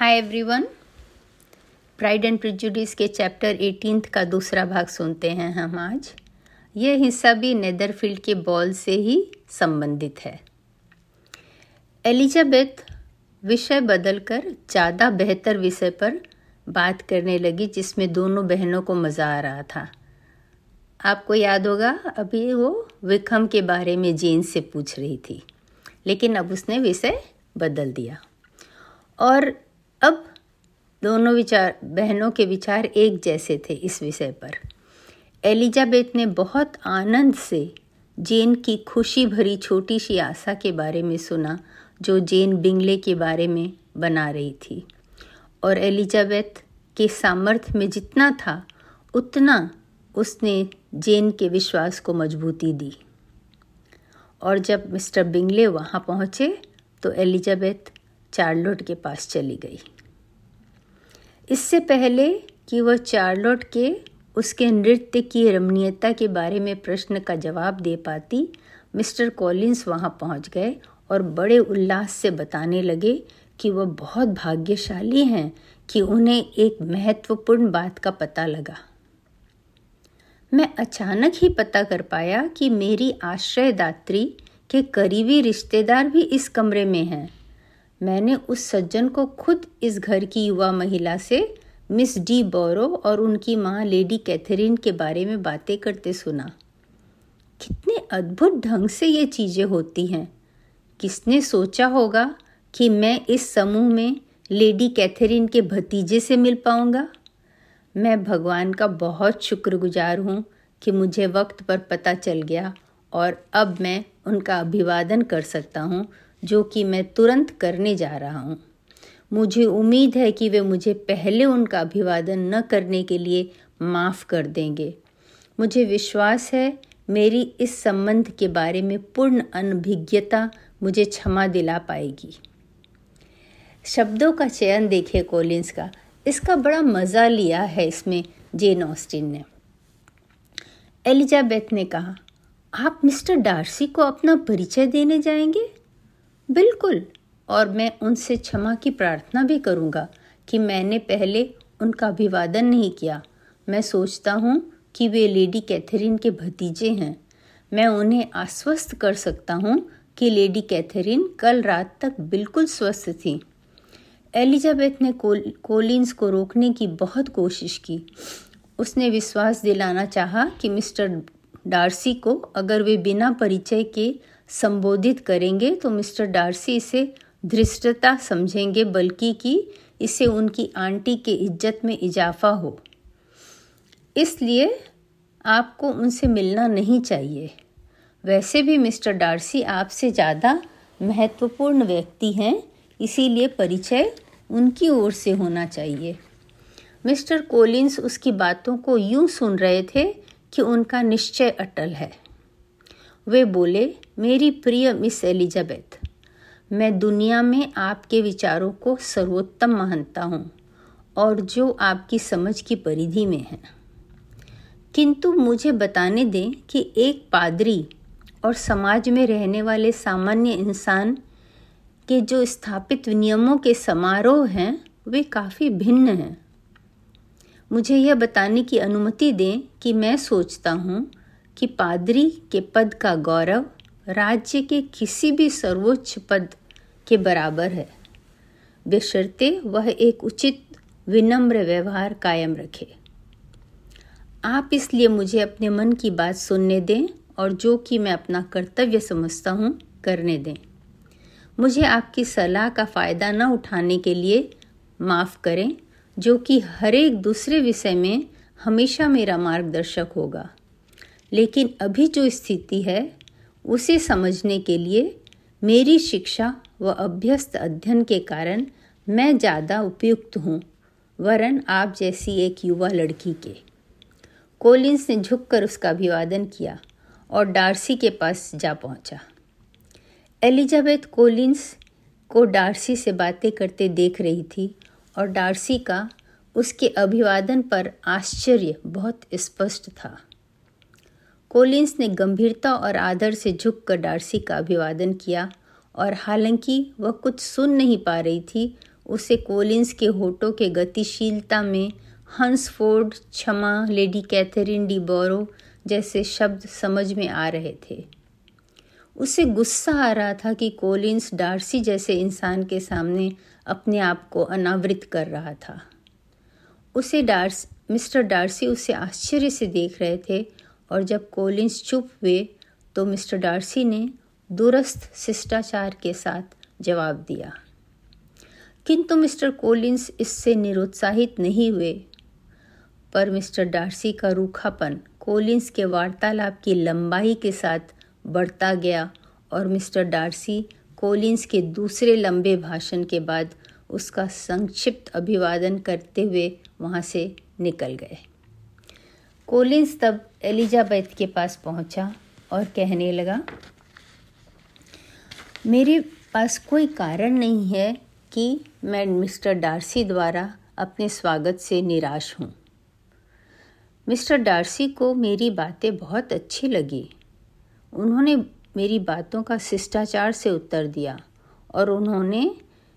Hi everyone Pride and Prejudice के chapter eighteenth का दूसरा भाग सुनते हैं हम आज। यह हिस्सा भी नेदरफील्ड के बॉल से ही संबंधित है। एलिजाबेथ विषय बदलकर ज़्यादा बेहतर विषय पर बात करने लगी, जिसमें दोनों बहनों को मज़ा आ रहा था। आपको याद होगा, अभी वो विक्रम के बारे में जेन से पूछ रही थी, लेकिन अब उसने विषय बदल दिया। और अब दोनों विचार, बहनों के विचार एक जैसे थे इस विषय पर। एलिजाबेथ ने बहुत आनंद से जेन की खुशी भरी छोटी सी आशा के बारे में सुना, जो जेन बिंगले के बारे में बना रही थी। और एलिजाबेथ के सामर्थ्य में जितना था, उतना उसने जेन के विश्वास को मजबूती दी। और जब मिस्टर बिंगले वहाँ पहुँचे तो एलिजाबेथ चार्लोट के पास चली गई। इससे पहले कि वह चार्लोट के, उसके नृत्य की रमणीयता के बारे में प्रश्न का जवाब दे पाती, मिस्टर कॉलिंस वहाँ पहुँच गए और बड़े उल्लास से बताने लगे कि वह बहुत भाग्यशाली हैं कि उन्हें एक महत्वपूर्ण बात का पता लगा। मैं अचानक ही पता कर पाया कि मेरी आश्रयदात्री के करीबी रिश्तेदार भी इस कमरे में हैं। मैंने उस सज्जन को खुद इस घर की युवा महिला से मिस डी बोरो और उनकी माँ लेडी कैथरीन के बारे में बातें करते सुना। कितने अद्भुत ढंग से ये चीज़ें होती हैं। किसने सोचा होगा कि मैं इस समूह में लेडी कैथरीन के भतीजे से मिल पाऊँगा? मैं भगवान का बहुत शुक्रगुजार हूँ कि मुझे वक्त पर पता चल गया और अब मैं उनका अभिवादन कर सकता हूँ जो कि मैं तुरंत करने जा रहा हूँ। मुझे उम्मीद है कि वे मुझे पहले उनका अभिवादन न करने के लिए माफ़ कर देंगे। मुझे विश्वास है, मेरी इस संबंध के बारे में पूर्ण अनभिज्ञता मुझे क्षमा दिला पाएगी। शब्दों का चयन देखिए कोलिंस का। इसका बड़ा मज़ा लिया है इसमें जेन ऑस्टिन ने। एलिजाबेथ ने कहा, आप मिस्टर डार्सी को अपना परिचय देने जाएँगे? बिल्कुल। और मैं उनसे क्षमा की प्रार्थना भी करूँगा कि मैंने पहले उनका अभिवादन नहीं किया। मैं सोचता हूँ कि वे लेडी कैथरीन के भतीजे हैं। मैं उन्हें आश्वस्त कर सकता हूँ कि लेडी कैथरीन कल रात तक बिल्कुल स्वस्थ थी। एलिजाबेथ ने कोल, कोलिंस को रोकने की बहुत कोशिश की। उसने विश्वास दिलाना चाहा कि मिस्टर डार्सी को अगर वे बिना परिचय के संबोधित करेंगे तो मिस्टर डार्सी इसे धृष्टता समझेंगे, बल्कि कि इसे उनकी आंटी के इज़्ज़त में इजाफा हो। इसलिए आपको उनसे मिलना नहीं चाहिए। वैसे भी मिस्टर डार्सी आपसे ज़्यादा महत्वपूर्ण व्यक्ति हैं, इसीलिए परिचय उनकी ओर से होना चाहिए। मिस्टर कोलिंस उसकी बातों को यूँ सुन रहे थे कि उनका निश्चय अटल है। वे बोले, मेरी प्रिय मिस एलिजाबेथ, मैं दुनिया में आपके विचारों को सर्वोत्तम मानता हूँ और जो आपकी समझ की परिधि में है। किंतु मुझे बताने दें कि एक पादरी और समाज में रहने वाले सामान्य इंसान के जो स्थापित नियमों के समारोह हैं, वे काफ़ी भिन्न हैं। मुझे यह बताने की अनुमति दें कि मैं सोचता हूँ कि पादरी के पद का गौरव राज्य के किसी भी सर्वोच्च पद के बराबर है। बेशर्ते वह एक उचित, विनम्र व्यवहार कायम रखे। आप इसलिए मुझे अपने मन की बात सुनने दें और जो कि मैं अपना कर्तव्य समझता हूँ, करने दें। मुझे आपकी सलाह का फ़ायदा न उठाने के लिए माफ़ करें, जो कि हर एक दूसरे विषय में हमेशा मेरा मार्गदर्शक होगा। लेकिन अभी जो स्थिति है, उसे समझने के लिए मेरी शिक्षा व अभ्यस्त अध्ययन के कारण मैं ज़्यादा उपयुक्त हूँ, वरन आप जैसी एक युवा लड़की के कोलिंस ने झुककर उसका अभिवादन किया और डार्सी के पास जा पहुँचा। एलिजाबेथ कोलिंस को डार्सी से बातें करते देख रही थी और डार्सी का उसके अभिवादन पर आश्चर्य बहुत स्पष्ट था कोलिंस ने गंभीरता और आदर से झुककर डार्सी का अभिवादन किया और हालाँकि वह कुछ सुन नहीं पा रही थी, उसे कोलिंस के होठों के गतिशीलता में हंसफोर्ड, क्षमा, लेडी कैथरीन डी बोरो जैसे शब्द समझ में आ रहे थे। उसे गुस्सा आ रहा था कि कोलिंस डार्सी जैसे इंसान के सामने अपने आप को अनावृत कर रहा था। उसे डार्स, मिस्टर डार्सी उसे आश्चर्य से देख रहे थे और जब कोलिंस चुप हुए तो मिस्टर डार्सी ने दूरस्थ शिष्टाचार के साथ जवाब दिया। किंतु मिस्टर कोलिंस इससे निरुत्साहित नहीं हुए। पर मिस्टर डार्सी का रूखापन कोलिंस के वार्तालाप की लंबाई के साथ बढ़ता गया और मिस्टर डार्सी कोलिंस के दूसरे लंबे भाषण के बाद उसका संक्षिप्त अभिवादन करते हुए वहाँ से निकल गए। कोलिंस तब एलिजाबेथ के पास पहुँचा और कहने लगा, मेरे पास कोई कारण नहीं है कि मैं मिस्टर डार्सी द्वारा अपने स्वागत से निराश हूँ। मिस्टर डार्सी को मेरी बातें बहुत अच्छी लगी। उन्होंने मेरी बातों का शिष्टाचार से उत्तर दिया और उन्होंने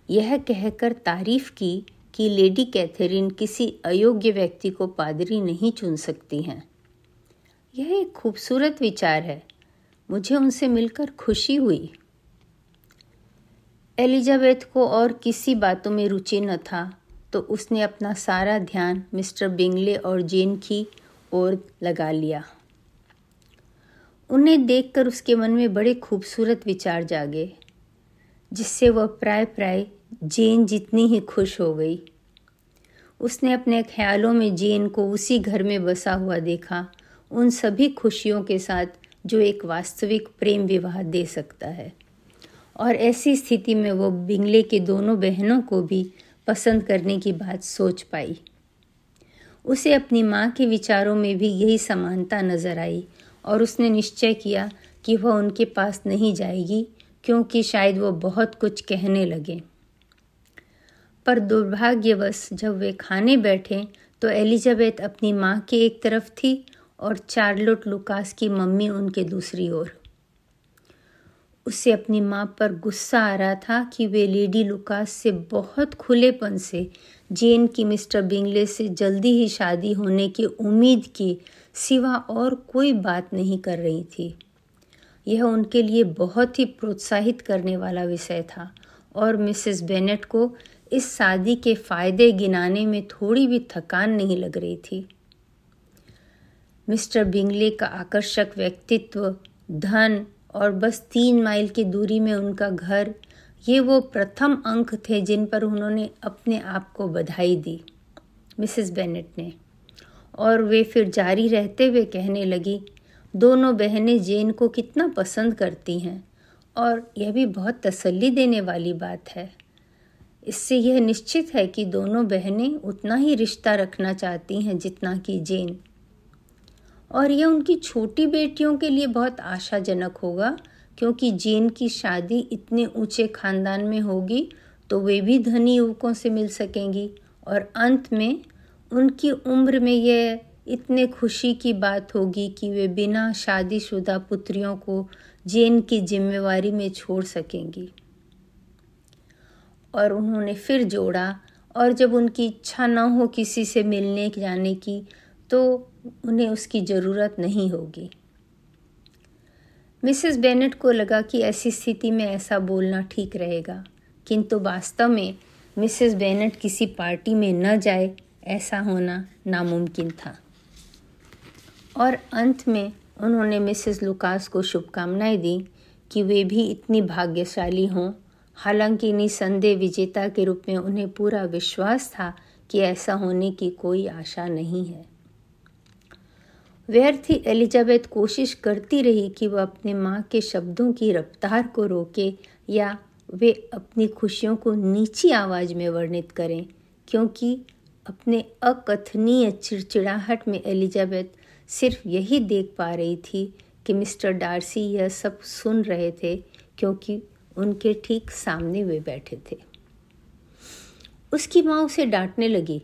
यह कहकर तारीफ़ की कि लेडी कैथरीन किसी अयोग्य व्यक्ति को पादरी नहीं चुन सकती हैं। यह एक खूबसूरत विचार है। मुझे उनसे मिलकर खुशी हुई। एलिजाबेथ को और किसी बातों में रुचि न था तो उसने अपना सारा ध्यान मिस्टर बिंगले और जेन की ओर लगा लिया। उन्हें देखकर उसके मन में बड़े खूबसूरत विचार जागे, जिससे वह प्राय प्राय जेन जितनी ही खुश हो गई। उसने अपने ख्यालों में जेन को उसी घर में बसा हुआ देखा, उन सभी खुशियों के साथ जो एक वास्तविक प्रेम विवाह दे सकता है। और ऐसी स्थिति में वो बिंगले के दोनों बहनों को भी पसंद करने की बात सोच पाई। उसे अपनी माँ के विचारों में भी यही समानता नज़र आई और उसने निश्चय किया कि वह उनके पास नहीं जाएगी, क्योंकि शायद वो बहुत कुछ कहने लगे। पर दुर्भाग्यवश जब वे खाने बैठे तो एलिजाबेथ अपनी माँ की एक तरफ़ थी और चार्लोट लुकास की मम्मी उनके दूसरी ओर। उसे अपनी माँ पर गुस्सा आ रहा था कि वे लेडी लुकास से बहुत खुलेपन से, जेन की मिस्टर बिंगले से जल्दी ही शादी होने की उम्मीद की सिवा और कोई बात नहीं कर रही थी। यह उनके लिए बहुत ही प्रोत्साहित करने वाला विषय था और मिसेस बेनेट को इस शादी के फ़ायदे गिनाने में थोड़ी भी थकान नहीं लग रही थी। मिस्टर बिंगले का आकर्षक व्यक्तित्व, धन और बस तीन माइल की दूरी में उनका घर, ये वो प्रथम अंक थे जिन पर उन्होंने अपने आप को बधाई दी, मिसेस बेनेट ने। और वे फिर जारी रहते हुए कहने लगी, दोनों बहनें जेन को कितना पसंद करती हैं, और यह भी बहुत तसल्ली देने वाली बात है। इससे यह निश्चित है कि दोनों बहनें उतना ही रिश्ता रखना चाहती हैं जितना कि जेन। और यह उनकी छोटी बेटियों के लिए बहुत आशाजनक होगा, क्योंकि जेन की शादी इतने ऊँचे खानदान में होगी तो वे भी धनी युवकों से मिल सकेंगी। और अंत में, उनकी उम्र में यह इतने खुशी की बात होगी कि वे बिना शादीशुदा पुत्रियों को जेन की जिम्मेवारी में छोड़ सकेंगी। और उन्होंने फिर जोड़ा। और जब उनकी इच्छा न हो किसी से मिलने जाने की तो उन्हें उसकी ज़रूरत नहीं होगी। मिसेस बेनेट को लगा कि ऐसी स्थिति में ऐसा बोलना ठीक रहेगा। किंतु वास्तव में मिसेस बेनेट किसी पार्टी में न जाए, ऐसा होना नामुमकिन था। और अंत में उन्होंने मिसेस लुकास को शुभकामनाएँ दी कि वे भी इतनी भाग्यशाली हों। हालाँकि निसंदेह विजेता के रूप में उन्हें पूरा विश्वास था कि ऐसा होने की कोई आशा नहीं है। व्यर्थ एलिजाबेथ कोशिश करती रही कि वह अपने माँ के शब्दों की रफ्तार को रोके या वे अपनी खुशियों को नीची आवाज़ में वर्णित करें, क्योंकि अपने अकथनीय चिड़चिड़ाहट में एलिजाबेथ सिर्फ़ यही देख पा रही थी कि मिस्टर डार्सी यह सब सुन रहे थे, क्योंकि उनके ठीक सामने वे बैठे थे। उसकी माँ उसे डांटने लगी,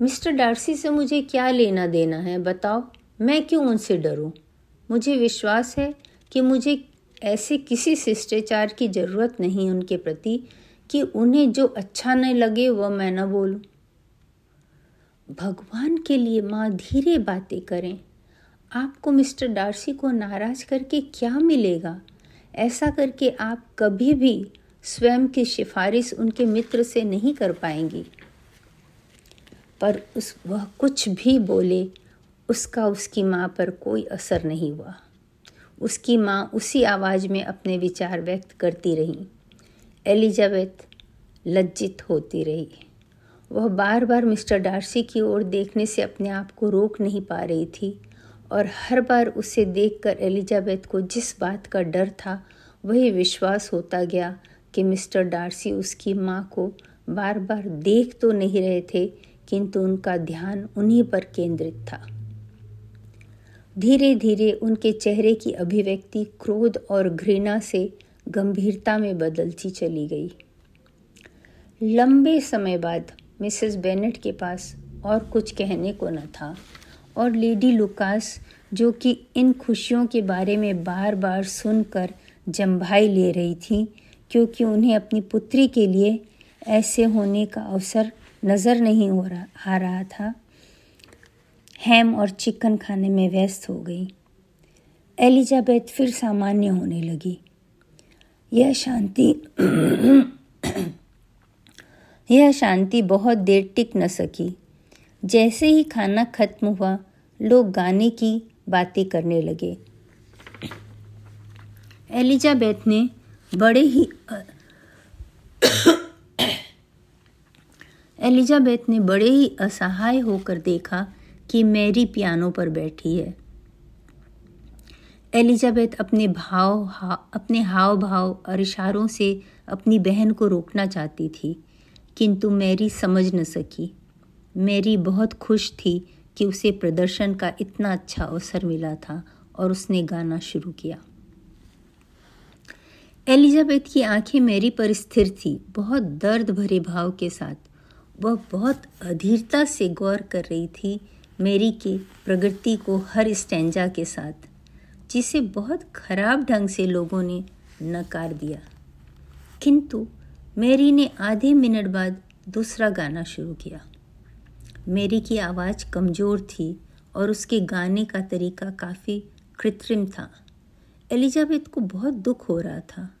मिस्टर डार्सी से मुझे क्या लेना देना है, बताओ, मैं क्यों उनसे डरूं? मुझे विश्वास है कि मुझे ऐसे किसी शिष्टाचार की ज़रूरत नहीं उनके प्रति, कि उन्हें जो अच्छा न लगे वह मैं न बोलूँ। भगवान के लिए माँ धीरे बातें करें। आपको मिस्टर डार्सी को नाराज़ करके क्या मिलेगा? ऐसा करके आप कभी भी स्वयं की सिफारिश उनके मित्र से नहीं कर पाएँगी। पर उस, वह कुछ भी बोले, उसका उसकी माँ पर कोई असर नहीं हुआ। उसकी माँ उसी आवाज़ में अपने विचार व्यक्त करती रही। एलिजाबेथ लज्जित होती रही। वह बार बार मिस्टर डार्सी की ओर देखने से अपने आप को रोक नहीं पा रही थी। और हर बार उसे देखकर एलिजाबेथ को जिस बात का डर था, वही विश्वास होता गया कि मिस्टर डार्सी उसकी माँ को बार बार देख तो नहीं रहे थे, किंतु उनका ध्यान उन्हीं पर केंद्रित था। धीरे धीरे उनके चेहरे की अभिव्यक्ति क्रोध और घृणा से गंभीरता में बदलती चली गई। लंबे समय बाद मिसेस बेनेट के पास और कुछ कहने को न था। और लेडी लुकास, जो कि इन खुशियों के बारे में बार बार सुनकर जम्भाई ले रही थी, क्योंकि उन्हें अपनी पुत्री के लिए ऐसे होने का अवसर नज़र नहीं हो रहा, आ रहा था। हैम और चिकन खाने में व्यस्त हो गई। एलिजाबेथ फिर सामान्य होने लगी। यह शांति यह शांति बहुत देर टिक न सकी। जैसे ही खाना खत्म हुआ लोग गाने की बातें करने लगे। एलिजाबेथ ने बड़े ही एलिजाबेथ ने बड़े ही असहाय होकर देखा कि मैरी पियानो पर बैठी है। एलिजाबेथ अपने भाव हा, अपने हाव भाव और इशारों से अपनी बहन को रोकना चाहती थी किंतु मैरी समझ न सकी। मैरी बहुत खुश थी कि उसे प्रदर्शन का इतना अच्छा अवसर मिला था और उसने गाना शुरू किया। एलिजाबेथ की आँखें मैरी पर स्थिर थी, बहुत दर्द भरे भाव के साथ। वह बहुत अधीरता से गौर कर रही थी मेरी की प्रगति को हर स्टेंजा के साथ, जिसे बहुत खराब ढंग से लोगों ने नकार दिया। किंतु मेरी ने आधे मिनट बाद दूसरा गाना शुरू किया। मेरी की आवाज़ कमज़ोर थी और उसके गाने का तरीका काफ़ी कृत्रिम था। एलिजाबेथ को बहुत दुख हो रहा था।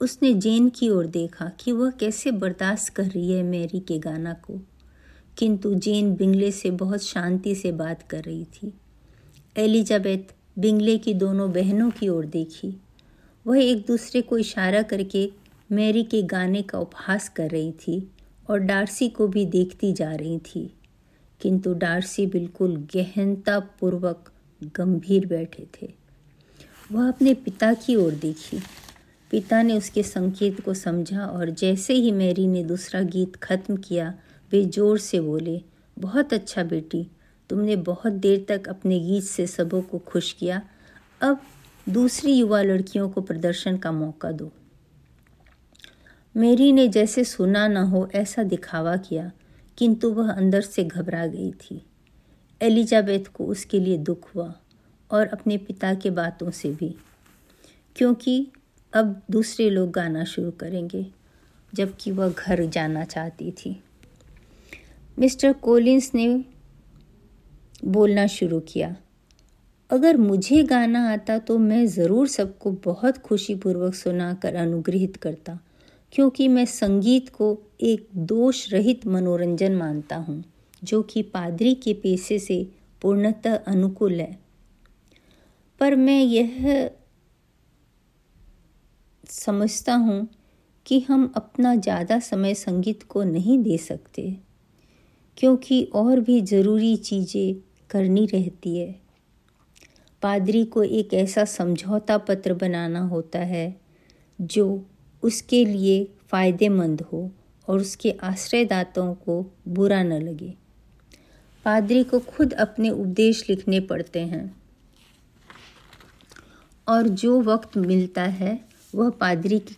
उसने जेन की ओर देखा कि वह कैसे बर्दाश्त कर रही है मैरी के गाना को। किंतु जेन बिंगले से बहुत शांति से बात कर रही थी। एलिजाबेथ बिंगले की दोनों बहनों की ओर देखी। वह एक दूसरे को इशारा करके मैरी के गाने का उपहास कर रही थी और डार्सी को भी देखती जा रही थी। किंतु डार्सी बिल्कुल गहनता पूर्वक गंभीर बैठे थे। वह अपने पिता की ओर देखी। पिता ने उसके संकेत को समझा और जैसे ही मैरी ने दूसरा गीत खत्म किया, वे ज़ोर से बोले, बहुत अच्छा बेटी, तुमने बहुत देर तक अपने गीत से सबों को खुश किया। अब दूसरी युवा लड़कियों को प्रदर्शन का मौका दो। मेरी ने जैसे सुना न हो ऐसा दिखावा किया। किंतु वह अंदर से घबरा गई थी। एलिजाबेथ को उसके लिए दुख हुआ और अपने पिता के बातों से भी, क्योंकि अब दूसरे लोग गाना शुरू करेंगे, जबकि वह घर जाना चाहती थी। मिस्टर कोलिंस ने बोलना शुरू किया, अगर मुझे गाना आता तो मैं ज़रूर सबको बहुत खुशीपूर्वक सुनाकर अनुग्रहित करता। क्योंकि मैं संगीत को एक दोष रहित मनोरंजन मानता हूँ, जो कि पादरी के पेशे से पूर्णतः अनुकूल है। पर मैं यह समझता हूँ कि हम अपना ज़्यादा समय संगीत को नहीं दे सकते, क्योंकि और भी ज़रूरी चीज़ें करनी रहती है। पादरी को एक ऐसा समझौता पत्र बनाना होता है, जो उसके लिए फ़ायदेमंद हो और उसके आश्रयदाताओं को बुरा न लगे। पादरी को खुद अपने उपदेश लिखने पड़ते हैं। और जो वक्त मिलता है, वह पादरी की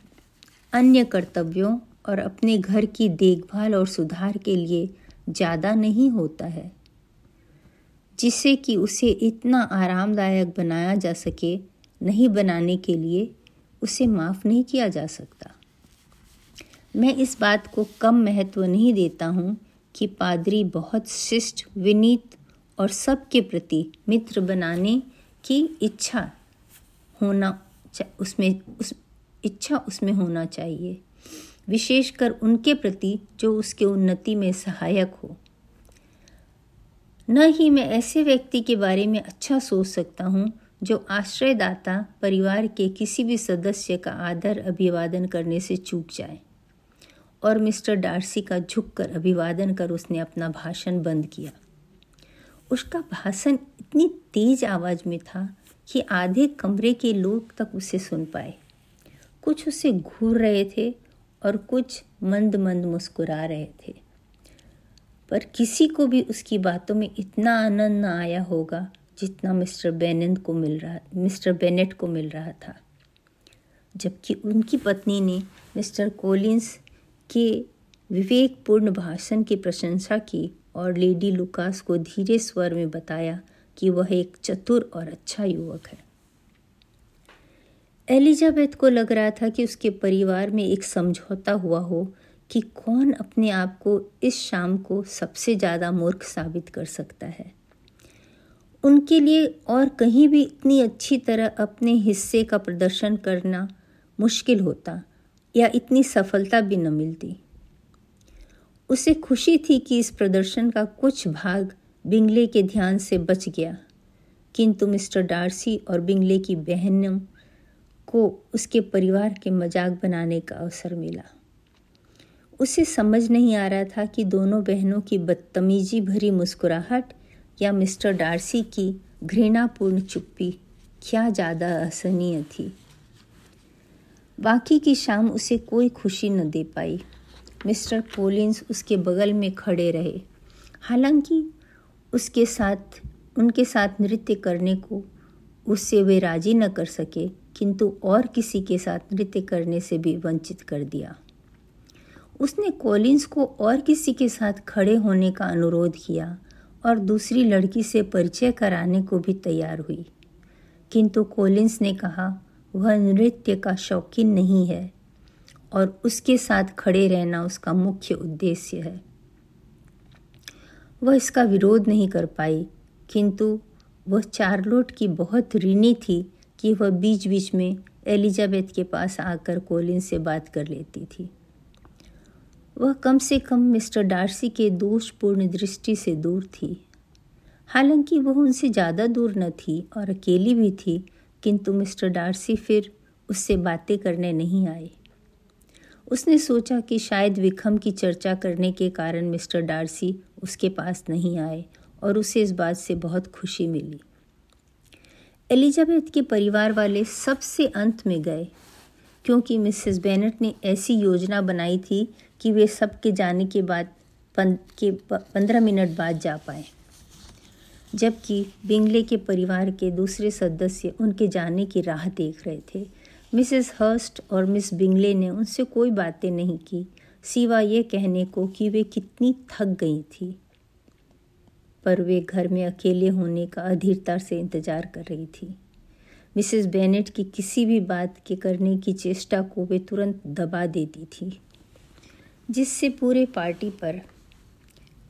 अन्य कर्तव्यों और अपने घर की देखभाल और सुधार के लिए ज़्यादा नहीं होता है, जिससे कि उसे इतना आरामदायक बनाया जा सके नहीं बनाने के लिए उसे माफ़ नहीं किया जा सकता। मैं इस बात को कम महत्व नहीं देता हूँ कि पादरी बहुत शिष्ट, विनीत और सबके प्रति मित्र बनाने की इच्छा होना उसमें, उस, इच्छा उसमें होना चाहिए, विशेषकर उनके प्रति जो उसके उन्नति में सहायक हो। न ही मैं ऐसे व्यक्ति के बारे में अच्छा सोच सकता हूँ जो आश्रयदाता परिवार के किसी भी सदस्य का आदर अभिवादन करने से चूक जाए और मिस्टर डार्सी का झुककर अभिवादन कर उसने अपना भाषण बंद किया। उसका भाषण इतनी तेज आवाज़ में था कि आधे कमरे के लोग तक उसे सुन पाए। कुछ उसे घूर रहे थे और कुछ मंद मंद मुस्कुरा रहे थे। पर किसी को भी उसकी बातों में इतना आनंद न आया होगा जितना मिस्टर बेनेट को मिल रहा, मिस्टर बेनेट को मिल रहा था। जबकि उनकी पत्नी ने मिस्टर कोलिंस के विवेकपूर्ण भाषण की प्रशंसा की और लेडी लुकास को धीरे स्वर में बताया कि वह एक चतुर और अच्छा युवक है। एलिजाबेथ को लग रहा था कि उसके परिवार में एक समझौता हुआ हो कि कौन अपने आप को इस शाम को सबसे ज़्यादा मूर्ख साबित कर सकता है। उनके लिए और कहीं भी इतनी अच्छी तरह अपने हिस्से का प्रदर्शन करना मुश्किल होता या इतनी सफलता भी न मिलती। उसे खुशी थी कि इस प्रदर्शन का कुछ भाग बिंगले के ध्यान से बच गया। किंतु मिस्टर डार्सी और बिंगले की बहनों को उसके परिवार के मज़ाक बनाने का अवसर मिला। उसे समझ नहीं आ रहा था कि दोनों बहनों की बदतमीजी भरी मुस्कुराहट या मिस्टर डार्सी की घृणापूर्ण चुप्पी क्या ज़्यादा असहनीय थी? बाकी की शाम उसे कोई खुशी न दे पाई। मिस्टर पोलिंस उसके बगल में खड़े रहे। हालाँकि उसके साथ, उनके साथ नृत्य करने को उससे वे राज़ी न कर सके, किंतु और किसी के साथ नृत्य करने से भी वंचित कर दिया। उसने कोलिंस को और किसी के साथ खड़े होने का अनुरोध किया। और दूसरी लड़की से परिचय कराने को भी तैयार हुई। किंतु कोलिंस ने कहा, वह नृत्य का शौकीन नहीं है और उसके साथ खड़े रहना उसका मुख्य उद्देश्य है। वह इसका विरोध नहीं कर पाई, किंतु वह चार्लोट की बहुत ऋणी थी कि वह बीच बीच में एलिजाबेथ के पास आकर कोलिन से बात कर लेती थी। वह कम से कम मिस्टर डार्सी के दोषपूर्ण दृष्टि से दूर थी। हालाँकि वह उनसे ज़्यादा दूर न थी और अकेली भी थी, किंतु मिस्टर डार्सी फिर उससे बातें करने नहीं आए। उसने सोचा कि शायद विखम की चर्चा करने के कारण मिस्टर डार्सी उसके पास नहीं आए और उसे इस बात से बहुत खुशी मिली। एलिजाबेथ के परिवार वाले सबसे अंत में गए। क्योंकि मिसेस बेनेट ने ऐसी योजना बनाई थी कि वे सबके जाने के बाद पन, के पंद्रह मिनट बाद जा पाए। जबकि बिंगले के परिवार के दूसरे सदस्य उनके जाने की राह देख रहे थे। मिसेस हर्स्ट और मिस बिंगले ने उनसे कोई बातें नहीं की सिवा ये कहने को कि वे कितनी थक गई थी। पर वे घर में अकेले होने का अधीरता से इंतज़ार कर रही थी। मिसेस बेनेट की किसी भी बात के करने की चेष्टा को वे तुरंत दबा देती थी, जिससे पूरे पार्टी पर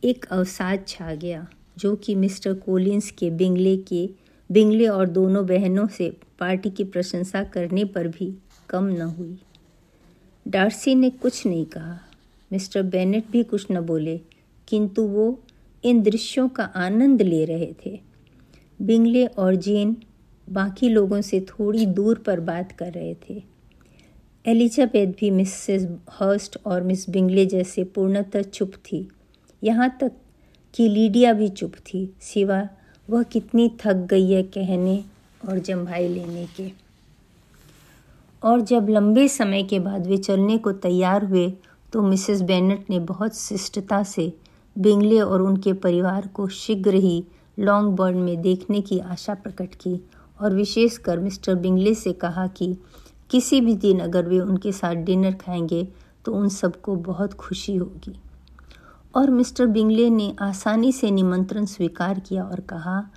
एक अवसाद छा गया, जो कि मिस्टर कोलिंस के बिंगले के, बिंगले और दोनों बहनों से पार्टी की प्रशंसा करने पर भी कम न हुई। डार्सी ने कुछ नहीं कहा। मिस्टर बेनेट भी कुछ न बोले, किंतु वो इन दृश्यों का आनंद ले रहे थे। बिंगले और जेन बाकी लोगों से थोड़ी दूर पर बात कर रहे थे। एलिजाबेथ भी मिसेस हर्स्ट और मिस बिंगले जैसे पूर्णतः चुप थी। यहाँ तक कि लीडिया भी चुप थी, सिवा वह कितनी थक गई है कहने और जम्भाई लेने के। और जब लंबे समय के बाद वे चलने को तैयार हुए तो मिसेस बेनेट ने बहुत शिष्टता से बिंगले और उनके परिवार को शीघ्र ही लॉन्ग बर्न में देखने की आशा प्रकट की और विशेषकर मिस्टर बिंगले से कहा कि किसी भी दिन अगर वे उनके साथ डिनर खाएँगे तो उन सबको बहुत खुशी होगी। और मिस्टर बिंगले ने आसानी से निमंत्रण स्वीकार किया और कहा,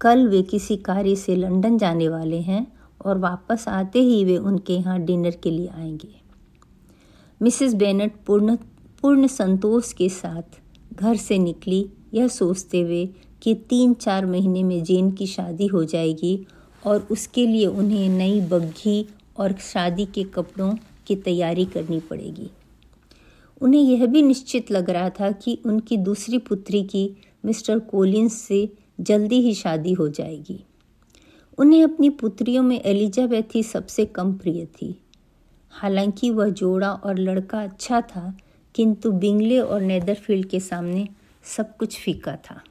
कल वे किसी कार्य से लंदन जाने वाले हैं और वापस आते ही वे उनके यहाँ डिनर के लिए आएँगे। मिसेस बेनट पूर्ण पूर्ण संतोष के साथ घर से निकली। यह सोचते हुए कि तीन चार महीने में जेन की शादी हो जाएगी और उसके लिए उन्हें नई बग्घी और शादी के कपड़ों की तैयारी करनी पड़ेगी। उन्हें यह भी निश्चित लग रहा था कि उनकी दूसरी पुत्री की मिस्टर कोलिंस से जल्दी ही शादी हो जाएगी। उन्हें अपनी पुत्रियों में एलिजाबेथ ही सबसे कम प्रिय थी। हालाँकि वह जोड़ा और लड़का अच्छा था, किंतु बिंगले और नेदरफील्ड के सामने सब कुछ फीका था।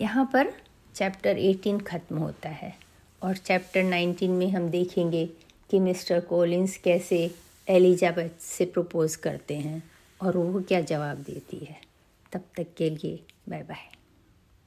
यहाँ पर चैप्टर 18 ख़त्म होता है और चैप्टर 19 में हम देखेंगे कि मिस्टर कोलिंस कैसे एलिजाबेथ से प्रपोज़ करते हैं और वो क्या जवाब देती है। तब तक के लिए बाय बाय